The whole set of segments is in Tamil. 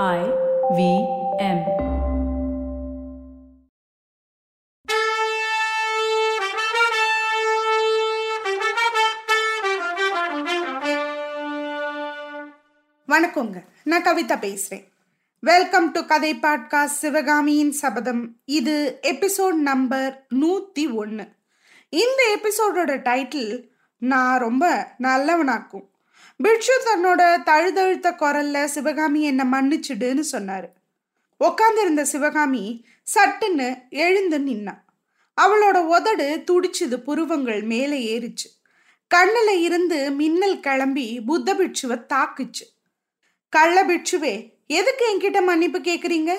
I V M. வணக்கங்க. நான் கவிதா பேசுறேன். வெல்கம் டு கதை பாட்காஸ்ட் சிவகாமியின் சபதம். இது எபிசோட் நம்பர் நூத்தி ஒன்று இந்த எபிசோடோட டைட்டில் நான் ரொம்ப நல்லவனாக்கும். பிட்சு தன்னோட தழுதழுத்த குரல்ல சிவகாமி என்னை மன்னிச்சுடுன்னு சொன்னாரு. உக்காந்திருந்த சிவகாமி சட்டுன்னு எழுந்து நின்னா. அவளோட உதடு துடிச்சுது புருவங்கள் மேலே ஏறிச்சு. கண்ணில் இருந்து மின்னல் கிளம்பி புத்த பிட்சுவை தாக்குச்சு. கள்ள பிட்சுவே எதுக்கு என்கிட்ட மன்னிப்பு கேட்குறீங்க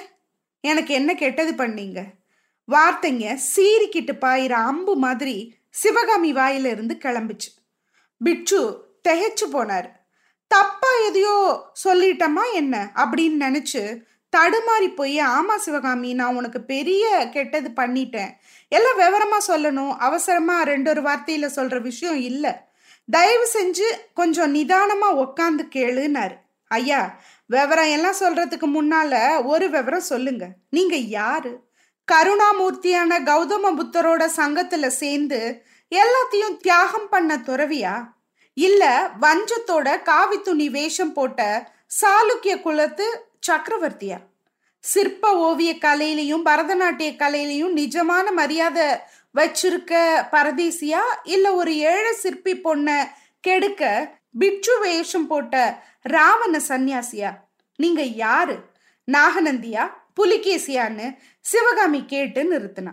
எனக்கு என்ன கெட்டது பண்ணீங்க? வார்த்தைங்க சீறிக்கிட்டு பாயிற அம்பு மாதிரி சிவகாமி வாயிலிருந்து கிளம்பிச்சு. பிட்சு திகைச்சு போனார். தப்பா எதையோ சொல்லிட்டமா என்ன? அப்படின்னு நினைச்சு தடுமாறி போய் ஆமா சிவகாமி நான் உனக்கு பெரிய கெட்டது பண்ணிட்டேன். எல்லாம் விவரமா சொல்லணும். அவசரமா ரெண்டு ஒரு வார்த்தையில சொல்ற விஷயம் இல்லை. தயவு செஞ்சு கொஞ்சம் நிதானமா உக்காந்து கேளுனாரு ஐயா விவரம் எல்லாம் சொல்றதுக்கு முன்னால ஒரு விவரம் சொல்லுங்க. நீங்க யாரு? கருணாமூர்த்தியான கௌதம புத்தரோட சங்கத்துல சேர்ந்து எல்லாத்தையும் தியாகம் பண்ண துறவியா? இல்ல வஞ்சத்தோட காவி துணி வேஷம் போட்ட சாளுக்கிய குலத்து சக்கரவர்த்தியா? சிற்ப ஓவிய கலையிலையும் பரதநாட்டிய கலையிலையும் நிஜமான மரியாதை வச்சிருக்க பரதேசியா? இல்ல ஒரு ஏழை சிற்பி பொண்ண கெடுக்க பிட்சு வேஷம் போட்ட ராவண சந்நியாசியா? நீங்க யாரு? நாகநந்தியா? புலிகேசியான்னு சிவகாமி கேட்டு நிறுத்தினா.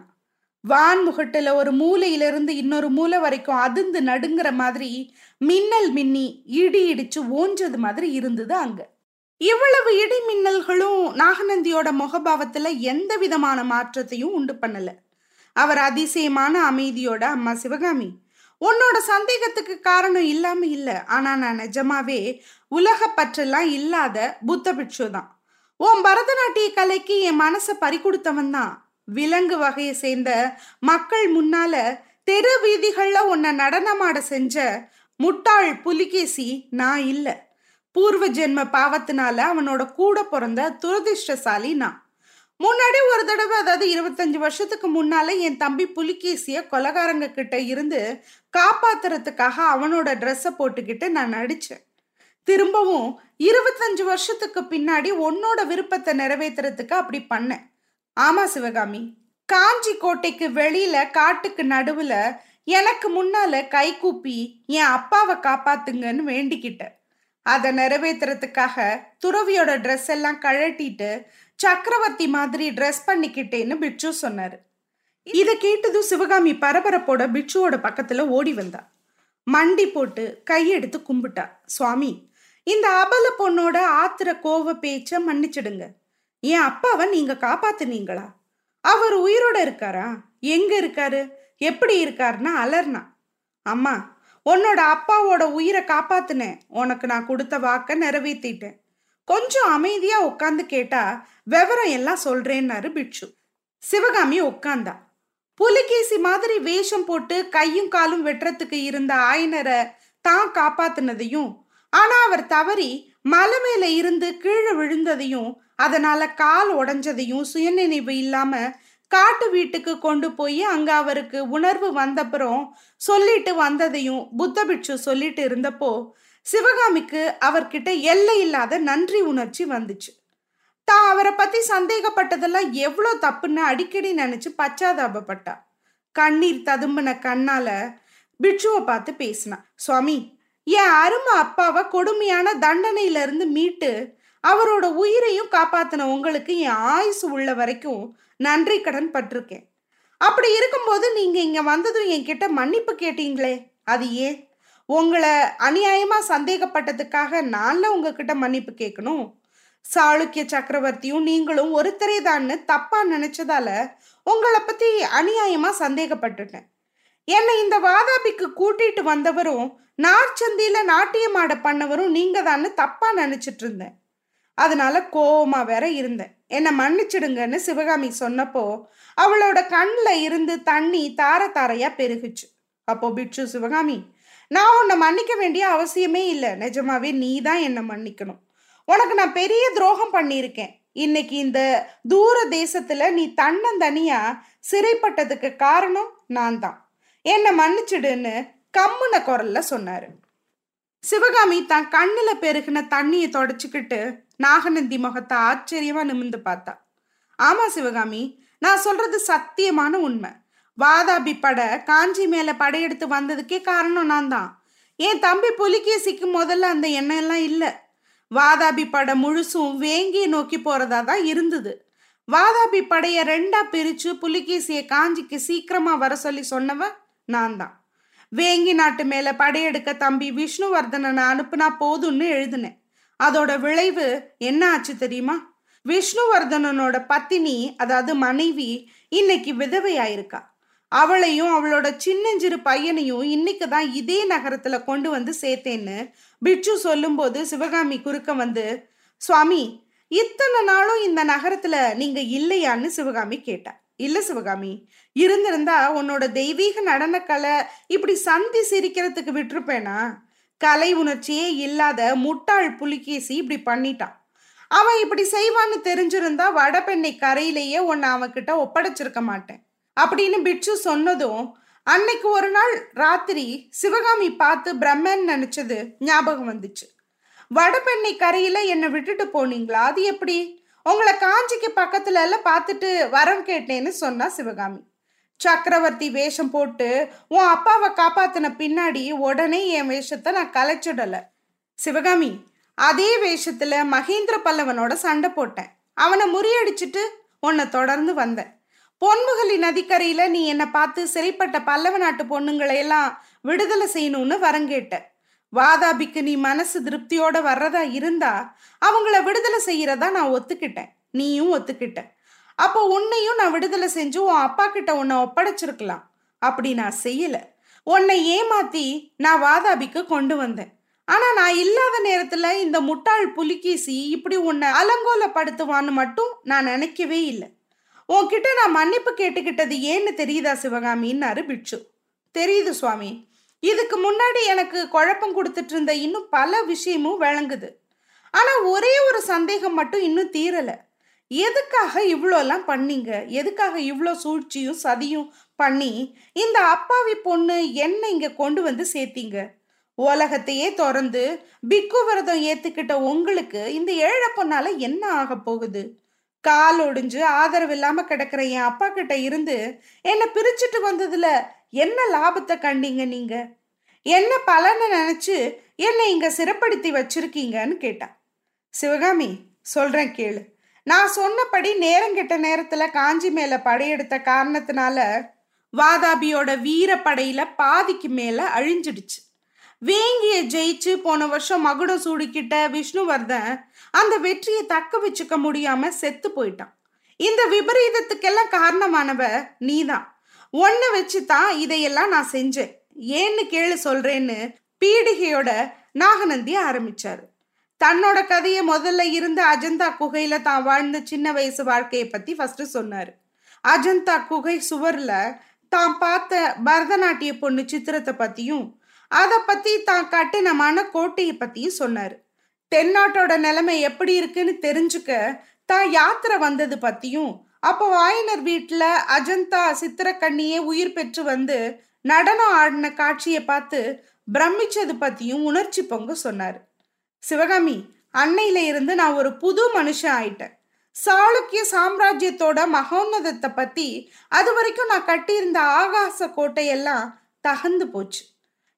வான்முகட்டில் ஒரு மூலையிலிருந்து இன்னொரு மூலை வரைக்கும் அதிர்ந்து நடுங்கிற மாதிரி மின்னல் மின்னி இடி இடிச்சு ஓஞ்சது மாதிரி இருந்தது அங்க. இவ்வளவு இடி மின்னல்களும் நாகநந்தியோட முகபாவத்துல எந்த விதமான மாற்றத்தையும் உண்டு பண்ணல. அவர் அதிசயமான அமைதியோட அம்மா சிவகாமி உன்னோட சந்தேகத்துக்கு காரணம் இல்லாம இல்ல. ஆனா நான் நிஜமாவே உலக பற்றெல்லாம் இல்லாத புத்த பிட்சு தான். உன் பரதநாட்டிய கலைக்கு என் மனசை பறி கொடுத்தவன் தான். விலங்கு வகையை சேர்ந்த மக்கள் முன்னால தெரு வீதிகள்ல உன்னை நடனமாட செஞ்ச முட்டாள் புலிகேசி நான் இல்ல. பூர்வ ஜென்ம பாவத்தினால அவனோட கூட பிறந்த துரதிர்ஷ்டசாலி நான். முன்னாடி ஒரு தடவை அதாவது இருபத்தஞ்சு வருஷத்துக்கு முன்னால என் தம்பி புலிகேசிய கொலகாரங்க கிட்ட இருந்து காப்பாத்துறதுக்காக அவனோட ட்ரெஸ்ஸை போட்டுக்கிட்டு நான் நடிச்சேன். திரும்பவும் இருபத்தஞ்சு வருஷத்துக்கு பின்னாடி உன்னோட விருப்பத்தை நிறைவேற்றுறதுக்கு அப்படி பண்ணேன். ஆமா சிவகாமி. காஞ்சி கோட்டைக்கு வெளியில காட்டுக்கு நடுவுல எனக்கு முன்னால கை கூப்பி என் அப்பாவை காப்பாத்துங்கன்னு வேண்டிக்கிட்டேன் அதை நிறைவேற்றுறதுக்காக துறவியோட ட்ரெஸ் எல்லாம் கழட்டிட்டு சக்கரவர்த்தி மாதிரி ட்ரெஸ் பண்ணிக்கிட்டேன்னு பிட்சு சொன்னாரு. இதை கேட்டதும் சிவகாமி பரபரப்போட பிட்சுவோட பக்கத்துல ஓடி வந்தா. மண்டி போட்டு கையெடுத்து கும்பிட்டா. சுவாமி இந்த அபல பொண்ணோட ஆத்திர கோவ பேச்ச மன்னிச்சிடுங்க. என் அப்பாவை நீங்க காப்பாத்துனீங்களா? அவர் உயிரோட இருக்காரா? எங்க இருக்காரு? எப்படி இருக்காருன்னா அலர்னா. அம்மா உன்னோட அப்பாவோட உயிரை காப்பாத்துனேன். உனக்கு நான் கொடுத்த வாக்க நிறைவேற்றிட்டேன் கொஞ்சம் அமைதியா உட்காந்து கேட்டா விவரம் எல்லாம் சொல்றேன்னாரு பிட்சு சிவகாமி உட்காந்தா புலிகேசி மாதிரி வேஷம் போட்டு கையும் காலும் வெட்டுறதுக்கு இருந்த ஆயனரை தான் காப்பாத்துனதையும் ஆனா அவர் தவறி மலை மேல இருந்து கீழே விழுந்ததையும் அதனால கால் உடஞ்சதையும் சுயநினைவு இல்லாம காட்டு வீட்டுக்கு கொண்டு போய் அங்க அவருக்கு உணர்வு வந்தப்புறம் சொல்லிட்டு வந்ததையும் புத்த பிட்சு சொல்லிட்டு இருந்தப்போ சிவகாமிக்கு அவர்கிட்ட எல்லை இல்லாத நன்றி உணர்ச்சி வந்துச்சு. தான் அவரை பத்தி சந்தேகப்பட்டதெல்லாம் எவ்வளோ தப்புன்னு அடிக்கடி நினைச்சு பச்சாதாபப்பட்டா. கண்ணீர் ததும்பின கண்ணால பிட்சுவை பார்த்து பேசினா சுவாமி என் அருமை அப்பாவை கொடுமையான தண்டனையிலிருந்து மீட்டு அவரோட உயிரையும் காப்பாத்தின உங்களுக்கு என் ஆயுசு உள்ள வரைக்கும் நன்றி கடன் பட்டிருக்கேன். அப்படி இருக்கும்போது நீங்க இங்க வந்ததும் என்கிட்ட மன்னிப்பு கேட்டீங்களே அது ஏன்? உங்களை அநியாயமா சந்தேகப்பட்டதுக்காக நான்ல உங்ககிட்ட மன்னிப்பு கேட்கணும்? சாளுக்கிய சக்கரவர்த்தியும் நீங்களும் ஒருத்தரே தான்னு தப்பா நினைச்சதால உங்களை பத்தி அநியாயமா சந்தேகப்பட்டுட்டேன். என்னை இந்த வாதாபிக்கு கூட்டிட்டு வந்தவரும் நார்ச்சந்தியில நாட்டியமாட பண்ணவரும் நீங்க தான்னு தப்பா நினைச்சிட்டு இருந்தேன். அதனால கோவமா வேற இருந்தேன். என்னை மன்னிச்சிடுங்கன்னு சிவகாமி சொன்னப்போ அவளோட கண்ணில் இருந்து தண்ணி தார தாரையா பெருகுச்சு. அப்போ பிட்சு சிவகாமி நான் உன்னை மன்னிக்க வேண்டிய அவசியமே இல்லை. நிஜமாவே நீ தான் என்னை மன்னிக்கணும். உனக்கு நான் பெரிய துரோகம் பண்ணியிருக்கேன். இன்னைக்கு இந்த தூர தேசத்துல நீ தன்னந்தனியா சிறைப்பட்டதுக்கு காரணம் நான் தான். என்னை மன்னிச்சிடுன்னு கம்முன குரல்ல சொன்னாரு. சிவகாமி தான் கண்ணுல பெருகின தண்ணியை தொடச்சுக்கிட்டு நாகநந்தி முகத்தை ஆச்சரியமா நிமிந்து பார்த்தா. ஆமா சிவகாமி நான் சொல்றது சத்தியமான உண்மை. வாதாபி பட காஞ்சி மேல படையெடுத்து வந்ததுக்கே காரணம் நான் தான். என் தம்பி புலிகேசிக்கு முதல்ல அந்த எண்ணம் எல்லாம் இல்லை. வாதாபி படை முழுசும் வேங்கிய நோக்கி போறதா தான் இருந்தது. வாதாபி படைய ரெண்டா பிரிச்சு புலிகேசிய காஞ்சிக்கு சீக்கிரமா வர சொல்லி சொன்னவன் நான் தான். வேங்கி நாட்டு மேல படையெடுக்க தம்பி விஷ்ணுவர்தனனை அனுப்புனா போதும்னு எழுதினேன். அதோட விளைவு என்ன ஆச்சு தெரியுமா? விஷ்ணுவர்தனனோட பத்தினி அதாவது மனைவி இன்னைக்கு விதவையாயிருக்கா. அவளையும் அவளோட சின்னஞ்சிறு பையனையும் இன்னைக்கு தான் இதே நகரத்துல கொண்டு வந்து சேர்த்தேன்னு பிட்சு சொல்லும்போது சிவகாமி குறுக்க வந்து சுவாமி இத்தனை நாளும் இந்த நகரத்துல நீங்க இல்லையான்னு சிவகாமி கேட்டா. இல்ல சிவகாமி. இருந்திருந்தா உன்னோட தெய்வீக நடனக்கலை இப்படி சந்தி சிரிக்கிறதுக்கு விட்டுருப்பேனா? கலை உணர்ச்சியே இல்லாத முட்டாள் புலிகேசி இப்படி பண்ணிட்டான். அவன் இப்படி செய்வான்னு தெரிஞ்சிருந்தா வடபெண்ணை கரையிலேயே உன்னை அவன்கிட்ட ஒப்படைச்சிருக்க மாட்டேன். அப்படின்னு பிட்சு சொன்னதும் அன்னைக்கு ஒரு நாள் ராத்திரி சிவகாமி பார்த்து பிரம்மன் நினைச்சது ஞாபகம் வந்துச்சு. வடபெண்ணை கரையில என்னை விட்டுட்டு போனீங்களா? அது எப்படி? உங்களை காஞ்சிக்கு பக்கத்துல எல்லாம் பார்த்துட்டு வரம் கேட்டேன்னு சொன்னா சிவகாமி. சக்கரவர்த்தி வேஷம் போட்டு உன் அப்பாவை காப்பாத்தின பின்னாடி உடனே என் வேஷத்தை நான் கலைச்சிடல. சிவகாமி அதே வேஷத்துல மகேந்திர பல்லவனோட சண்டை போட்டேன். அவனை முறியடிச்சிட்டு உன்னை தொடர்ந்து வந்தேன். பொன்முகலி நதிக்கரையில நீ என்னை பார்த்து சிறைப்பட்ட பல்லவ நாட்டு பொண்ணுங்களை எல்லாம் விடுதலை செய்யணும்னு வரங்கேட்ட வாதாபிக்கு நீ மனசு திருப்தியோட வர்றதா இருந்தா அவங்கள விடுதலை செய்யறதா நான் ஒத்துக்கிட்டேன். நீயும் ஒத்துக்கிட்ட. அப்போ உன்னையும் நான் விடுதலை செஞ்சு உன் அப்பா கிட்ட உன்னை ஒப்படைச்சிருக்கலாம். அப்படி நான் செய்யல. உன்னை ஏமாத்தி நான் வாதாபிக்கு கொண்டு வந்தேன். ஆனா நான் இல்லாத நேரத்துல இந்த முட்டாள் புலிகேசி இப்படி உன்னை அலங்கோலப்படுத்துவான்னு மட்டும் நான் நினைக்கவே இல்லை. உன்கிட்ட நான் மன்னிப்பு கேட்டுக்கிட்டது ஏன்னு தெரியுதா சிவகாமின்னாரு பிட்சு தெரியுது சுவாமி. இதுக்கு முன்னாடி எனக்கு குழப்பம் கொடுத்துட்டு இருந்த இன்னும் பல விஷயமும் விளங்குது. ஆனா ஒரே ஒரு சந்தேகம் மட்டும் இன்னும் தீரல. எதுக்காக இவ்வளோலாம் பண்ணீங்க? எதுக்காக இவ்வளோ சூழ்ச்சியும் சதியும் பண்ணி இந்த அப்பாவி பொண்ணு என்ன இங்க கொண்டு வந்து சேர்த்தீங்க? உலகத்தையே திறந்து பிக்கு விரதம் ஏத்துக்கிட்ட உங்களுக்கு இந்த ஏழை பொண்ணால என்ன ஆக போகுது? கால் ஒடிஞ்சு ஆதரவு இல்லாம கிடக்குற என் அப்பா கிட்ட இருந்து என்னை பிரிச்சுட்டு வந்ததுல என்ன லாபத்தை கண்டீங்க நீங்க? என்ன பலனை நினைச்சு என்னை இங்க சிறப்படுத்தி வச்சிருக்கீங்கன்னு கேட்டான் சிவகாமி சொல்றேன் கேளு. நான் சொன்னபடி நேரங்கெட்ட நேரத்துல காஞ்சி மேல படையெடுத்த காரணத்தினால வாதாபியோட வீரப்படையில பாதிக்கு மேல அழிஞ்சிடுச்சு. வேங்கிய ஜெயிச்சு போன வருஷம் மகுடம் சூடிக்கிட்ட விஷ்ணுவர்தன் அந்த வெற்றியை தக்க வச்சுக்க முடியாம செத்து போயிட்டான். இந்த விபரீதத்துக்கெல்லாம் காரணமானவ நீதான். ஒன்ன வச்சு தான் இதையெல்லாம் நான் செஞ்சேன். ஏன்னு கேளு சொல்றேன்னு பீடிகையோட நாகநந்தி ஆரம்பிச்சாரு. தன்னோட கதையை முதல்ல இருந்த அஜந்தா குகையில தான் வாழ்ந்த சின்ன வயசு வாழ்க்கையை பத்தி ஃபர்ஸ்ட் சொன்னாரு. அஜந்தா குகை சுவர்ல தான் பார்த்த பரதநாட்டிய பொண்ணு சித்திரத்தை பத்தியும் அதை பத்தி தான் கட்டினமான கோட்டையை பத்தியும் சொன்னாரு. தென்னாட்டோட நிலைமை எப்படி இருக்குன்னு தெரிஞ்சுக்க தான் யாத்திரை வந்தது பத்தியும் அப்போ வாயினர் வீட்டில் அஜந்தா சித்திரக்கண்ணியே உயிர் பெற்று வந்து நடனம் ஆடின காட்சியை பார்த்து பிரமிச்சது பத்தியும் உணர்ச்சி பொங்க சொன்னார். சிவகாமி அன்னையில இருந்து நான் ஒரு புது மனுஷன் ஆயிட்டேன். சாளுக்கிய சாம்ராஜ்யத்தோட மகோன்னதத்தை பத்தி அது வரைக்கும் நான் கட்டியிருந்த ஆகாச கோட்டையெல்லாம் தகந்து போச்சு.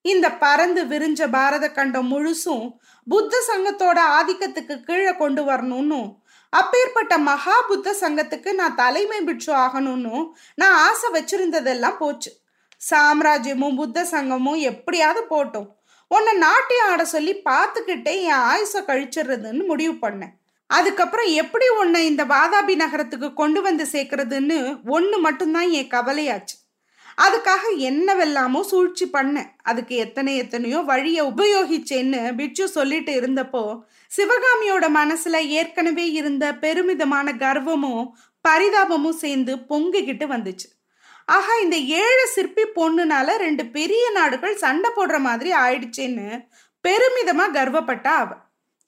இந்த பறந்து விரிஞ்ச பாரத கண்டம் முழுசும் புத்த சங்கத்தோட ஆதிக்கத்துக்கு கீழே கொண்டு வரணும்னு அப்பேற்பட்ட மகா புத்த சங்கத்துக்கு நான் தலைமை பிட்சு ஆகணும்னு நான் ஆசை வச்சிருந்ததெல்லாம் போச்சு. சாம்ராஜ்யமும் புத்த சங்கமும் எப்படியாவது போட்டோம். உன்னை நாட்டியம் ஆட சொல்லி பார்த்துக்கிட்டே என் ஆயுசை கழிச்சிடுறதுன்னு முடிவு பண்ணேன். அதுக்கப்புறம் எப்படி உன்னை இந்த வாதாபி நகரத்துக்கு கொண்டு வந்து சேர்க்கறதுன்னு ஒன்று மட்டும்தான் என் கவலையாச்சு. அதுக்காக என்னவெல்லாமோ சூழ்ச்சி பண்ணேன் அதுக்கு எத்தனை எத்தனையோ வழியை உபயோகிச்சேன்னு பிட்சு சொல்லிட்டு இருந்தப்போ சிவகாமியோட மனசுல ஏற்கனவே இருந்த பெருமிதமான கர்வமும் பரிதாபமும் சேர்ந்து பொங்கிக்கிட்டு வந்துச்சு. ஆஹா இந்த ஏழு சிற்பி பொண்ணுனால ரெண்டு பெரிய நாடுகள் சண்டை போடுற மாதிரி ஆயிடுச்சேன்னு பெருமிதமா கர்வப்பட்டா அவ.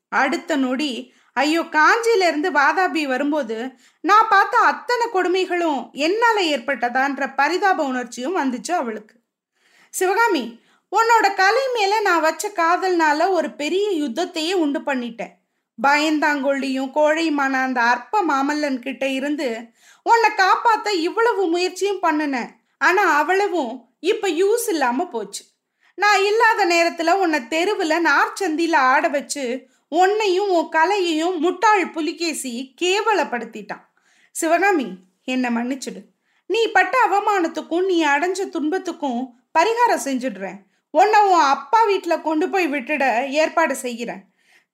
அடுத்த நொடி ஐயோ காஞ்சியிலிருந்து வாதாபி வரும்போது நான் பார்த்த அத்தனை கொடுமைகளும் என்னால் ஏற்பட்டதான்ற பரிதாப உணர்ச்சியும் வந்துச்சு அவளுக்கு. சிவகாமி உன்னோட கலை மேலே நான் வச்ச காதல்னால ஒரு பெரிய யுத்தத்தையே உண்டு பண்ணிட்டேன். பயந்தாங்கொள்ளியும் கோழையுமான அந்த அற்ப மாமல்லன் கிட்ட இருந்து உன்னை காப்பாத்த இவ்வளவு முயற்சியும் பண்ணினேன். ஆனா அவ்வளவும் இப்ப யூஸ் இல்லாம போச்சு. நான் இல்லாத நேரத்துல உன்னை தெருவில் நார்ச்சந்தியில ஆட வச்சு உன்னையும் உன் கலையையும் முட்டாள் புலிகேசி கேவலப்படுத்திட்டான். சிவகாமி என்னை மன்னிச்சிடு. நீ பட்ட அவமானத்துக்கும் நீ அடைஞ்ச துன்பத்துக்கும் பரிகாரம் செஞ்சிடுறேன். உன்னை உன் அப்பா வீட்டில் கொண்டு போய் விட்டுட ஏற்பாடு செய்கிறேன்.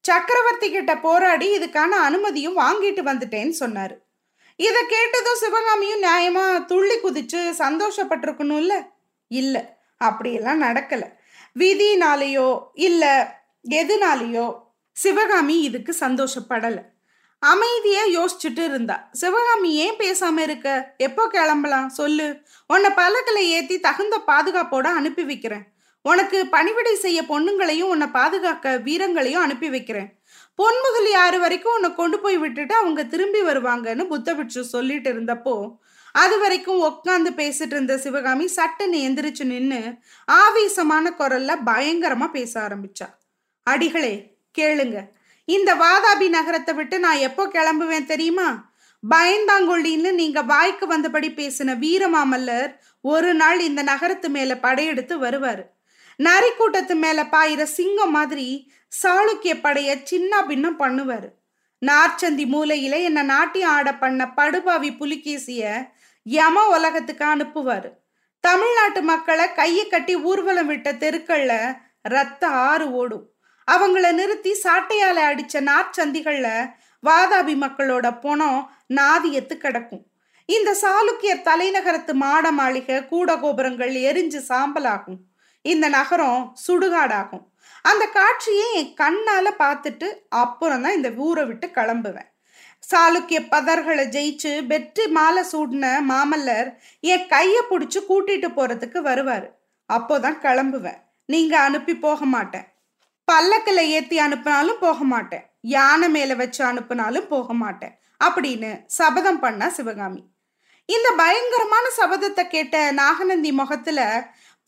சக்கரவர்த்தி கிட்ட போராடி இதுக்கான அனுமதியும் வாங்கிட்டு வந்துட்டேன்னு சொன்னாரு. இதை கேட்டதும் சிவகாமியும் நியாயமா துள்ளி குதிச்சு சந்தோஷப்பட்டிருக்கணும்ல? இல்ல அப்படியெல்லாம் நடக்கல. விதினாலேயோ இல்ல எதுனாலேயோ சிவகாமி இதுக்கு சந்தோஷப்படல. அமைதியா யோசிச்சுட்டு இருந்தா. சிவகாமி ஏன் பேசாம இருக்க? எப்போ கிளம்பலாம்? சொல்லு. உன்னை பல்லக்கில் ஏத்தி தகுந்த பாதுகாப்போட அனுப்பி வைக்கிறேன். உனக்கு பணிவிடை செய்ய பொண்ணுங்களையும் உன்னை பாதுகாக்க வீரங்களையும் அனுப்பி வைக்கிறேன். பொன்முதல் ஆறு வரைக்கும் உன்னை கொண்டு போய் விட்டுட்டு அவங்க திரும்பி வருவாங்கன்னு புத்தபிட்சு சொல்லிட்டு இருந்தப்போ அது வரைக்கும் உட்காந்து பேசிட்டு இருந்த சிவகாமி சட்டுன்னு எந்திரிச்சு நின்று ஆவேசமான குரல்ல பயங்கரமா பேச ஆரம்பிச்சா. அடிகளே கேளுங்க. இந்த வாதாபி நகரத்தை விட்டு நான் எப்போ கிளம்புவேன் தெரியுமா? பயந்தாங்கொள்ளின்னு நீங்க வாய்க்கு வந்தபடி பேசின வீரமாமல்லர் ஒரு நாள் இந்த நகரத்து மேல படையெடுத்து வருவாரு. நரி கூட்டத்து மேல பாயிர சிங்கம் மாதிரி சாளுக்கிய படைய சின்ன பின்னம் பண்ணுவாரு. நார்ச்சந்தி மூலையில என்ன நாட்டி ஆட பண்ண படுபாவி புலிகேசிய யம உலகத்துக்கு அனுப்புவாரு. தமிழ்நாட்டு மக்களை கையை கட்டி ஊர்வலம் விட்ட தெருக்கள்ல ரத்த ஆறு ஓடும். அவங்கள நிறுத்தி சாட்டையால அடிச்ச நார்ச்சந்திகள்ல வாதாபி மக்களோட பொணம் நாதியத்து கிடக்கும். இந்த சாளுக்கிய தலைநகரத்து மாட மாளிகை கூட கோபுரங்கள் எரிஞ்சு சாம்பலாகும். இந்த நகரம் சுடுகாடாகும். அந்த காட்சியை என் கண்ணால பார்த்துட்டு அப்புறம் தான் இந்த ஊரை விட்டு கிளம்புவேன். சாளுக்கிய பதர்களை ஜெயிச்சு வெற்றி மாலை சூடின மாமல்லர் என் கையை பிடிச்சி கூட்டிட்டு போறதுக்கு வருவாரு. அப்போதான் கிளம்புவேன். நீங்க அனுப்பி போக மாட்டேன். பல்லக்கில் ஏற்றி அனுப்பினாலும் போக மாட்டேன். யானை மேலே வச்சு அனுப்பினாலும் போக மாட்டேன். அப்படின்னு சபதம் பண்ணா சிவகாமி. இந்த பயங்கரமான சபதத்தை கேட்ட நாகநந்தி முகத்துல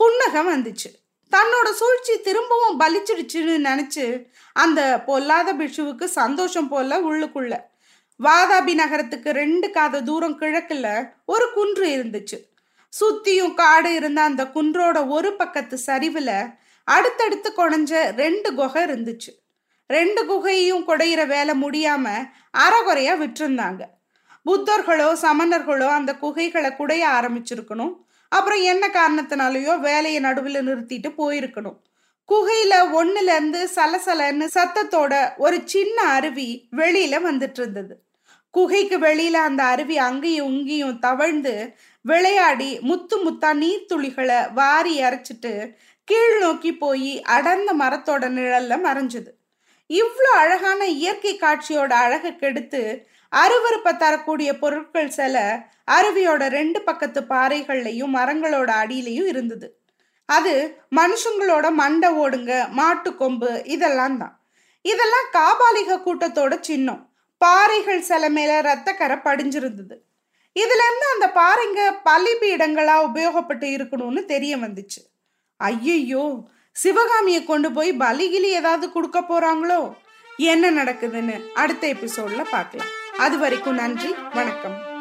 புன்னகம் வந்துச்சு. தன்னோட சூழ்ச்சி திரும்பவும் பலிச்சிடுச்சுன்னு நினைச்சு அந்த பொல்லாத பிஷுவுக்கு சந்தோஷம் போல உள்ளுக்குள்ள. வாதாபி நகரத்துக்கு ரெண்டு காத தூரம் கிழக்குல ஒரு குன்று இருந்துச்சு. சுத்தியும் காடு இருந்த அந்த குன்றோட ஒரு பக்கத்து சரிவுல அடுத்தடுத்து குறைஞ்ச ரெண்டு குகை இருந்துச்சு. ரெண்டு குகையும் குடையிற வேலை முடியாம அறகுறையா விட்டுருந்தாங்க. புத்தர்களோ சமணர்களோ அந்த குகைகளை குடைய ஆரம்பிச்சிருக்கணும். அப்புறம் என்ன காரணத்தினாலயோ வேலையை நடுவில் நிறுத்திட்டு போயிருக்கணும். குகையில ஒன்னுல இருந்து சலசலன்னு சத்தத்தோட ஒரு சின்ன அருவி வெளியில வந்துட்டு இருந்தது. குகைக்கு வெளியில அந்த அருவி அங்கேயும் இங்கேயும் தவழ்ந்து விளையாடி முத்து முத்தா நீர்த்துளிகளை வாரி அரைச்சிட்டு கீழ் நோக்கி போய் அடர்ந்த மரத்தோட நிழல்ல மறைஞ்சது. இவ்வளோ அழகான இயற்கை காட்சியோட அழகை கெடுத்து அருவறுப்பை தரக்கூடிய பொருட்கள் சில அருவியோட ரெண்டு பக்கத்து பாறைகள்லையும் மரங்களோட அடியிலையும் இருந்தது. அது மனுஷங்களோட மண்டை ஓடுங்க மாட்டு கொம்பு இதெல்லாம் தான். இதெல்லாம் காபாலிக கூட்டத்தோட சின்னம். பாறைகள் சில மேல ரத்தக்கரை படிஞ்சிருந்தது. இதுல இருந்து அந்த பாறைங்க பலிபீடங்களா உபயோகப்பட்டு இருக்கணும்னு தெரிய வந்துச்சு. ஐயையோ சிவகாமியை கொண்டு போய் பலிகிலி ஏதாவது கொடுக்க போறாங்களோ? என்ன நடக்குதுன்னு அடுத்த எபிசோட்ல பார்க்கலாம். அது வரைக்கும் நன்றி வணக்கம்.